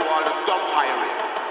to all the dub pirates.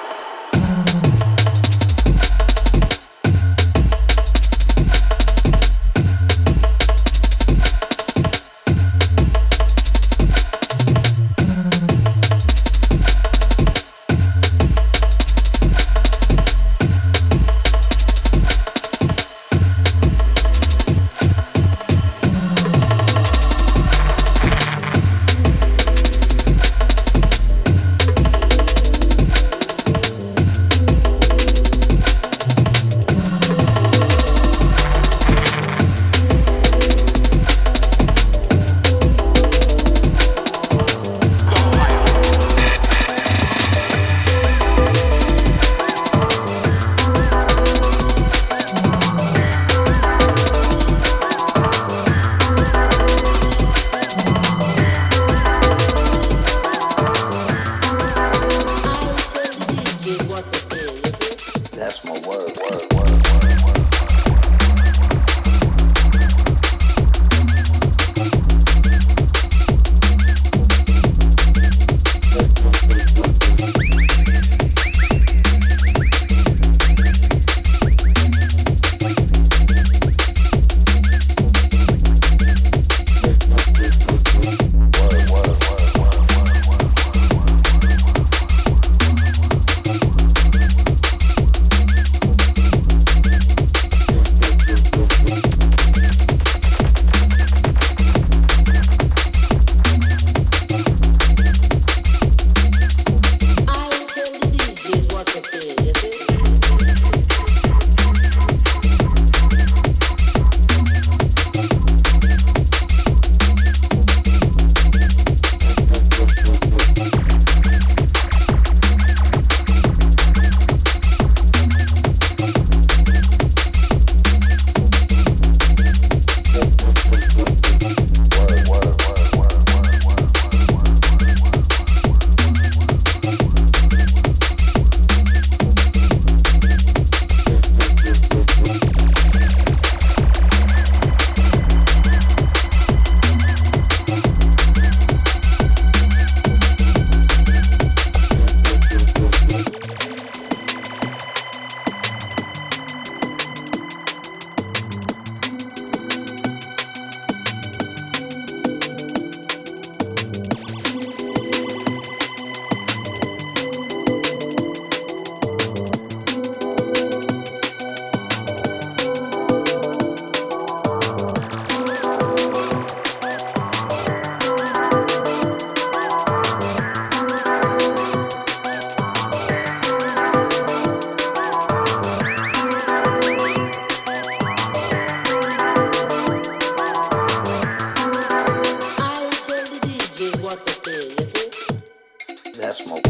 decimal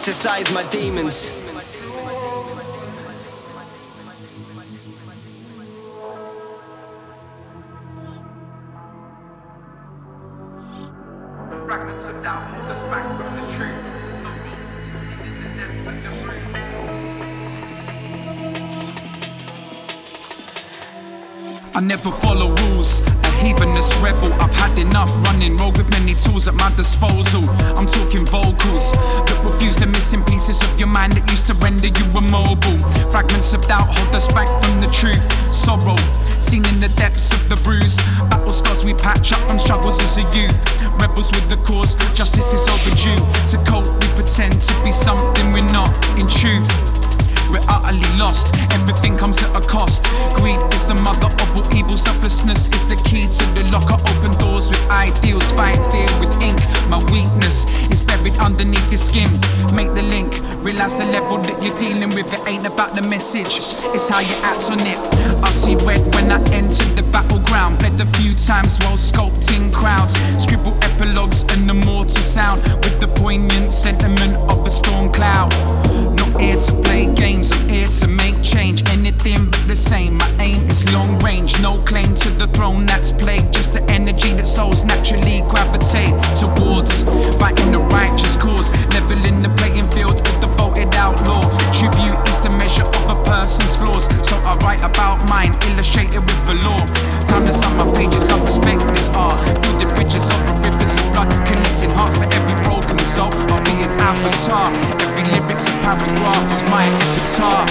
Exercise my demons. I never follow rules, a heathenous rebel. I've had enough running rogue with many tools at my disposal. I'm talking vocals that refuse the missing pieces of your mind that used to render you immobile. Fragments of doubt hold us back from the truth. Sorrow, seen in the depths of the bruise. Battle scars we patch up from struggles as a youth. Rebels with the cause, justice is overdue. To cope, we pretend to be something we're not. In truth, we're utterly lost. Everything comes at a cost. Greed is the mother of all evil. Selflessness is the key to the locker. Open doors with ideals. Fight fear with ink. My weakness is buried underneath your skin. Make the link. Realize the level that you're dealing with. It ain't about the message. It's how you act on it. I see red when I enter the battleground. Bled a few times while sculpting crowds. Scribble epilogues and the mortal sound with the poignant sentiment of a storm cloud. Not here to play games. I'm here to make change, anything but the same. My aim is long range, no claim to the throne that's plagued. Just the energy that souls naturally gravitate towards. Fighting the righteous cause, leveling the playing field with the voted outlaw. Tribute is the measure of a person's flaws, so I write about mine, illustrated with the law. Time to sum my pages, I respect this art. The bridges over rivers of blood, connecting hearts for every broken soul. I'll be an avatar, every lyric's a paragraph my epitaph.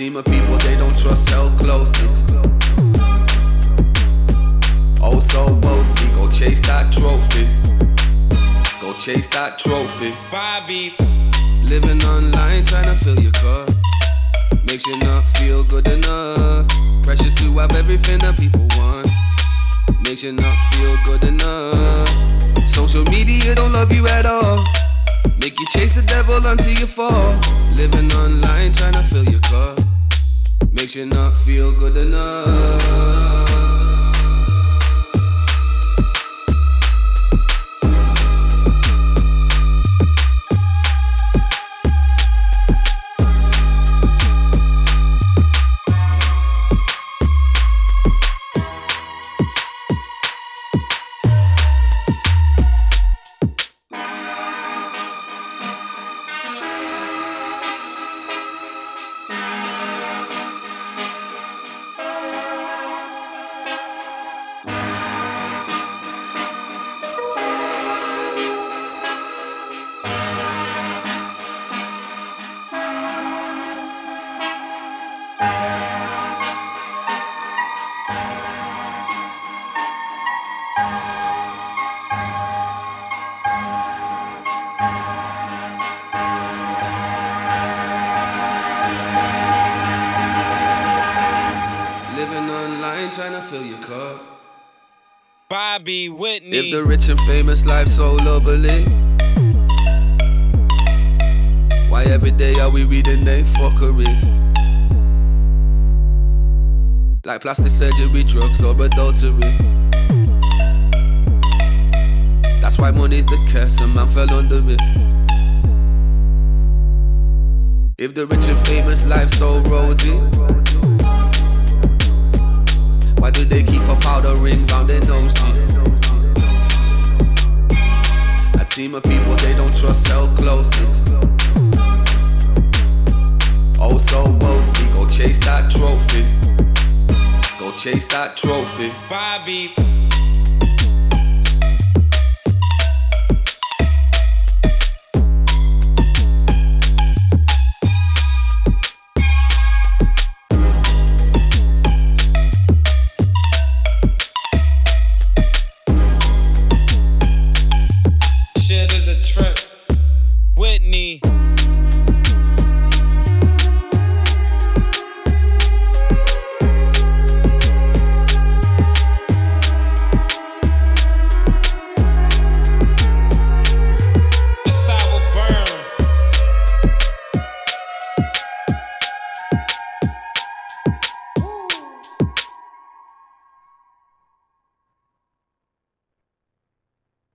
Team of people they don't trust held closely. Oh, so boasty, go chase that trophy. Go chase that trophy. Bobby. Living online, trying to fill your cup. Makes you not feel good enough. Pressure to have everything that people want. Makes you not feel good enough. Social media don't love you at all. Make you chase the devil until you fall. Living online, trying to fill your cup. Makes you not feel good enough. The rich and famous life so lovely, why every day are we reading they fuckeries? Like plastic surgery, drugs or adultery. That's why money's the curse and man fell under it. If the rich and famous life so rosy, why do they keep a powder ring round their nose? Team of people they don't trust held closely. Oh, so boasty, go chase that trophy. Go chase that trophy. Bobby.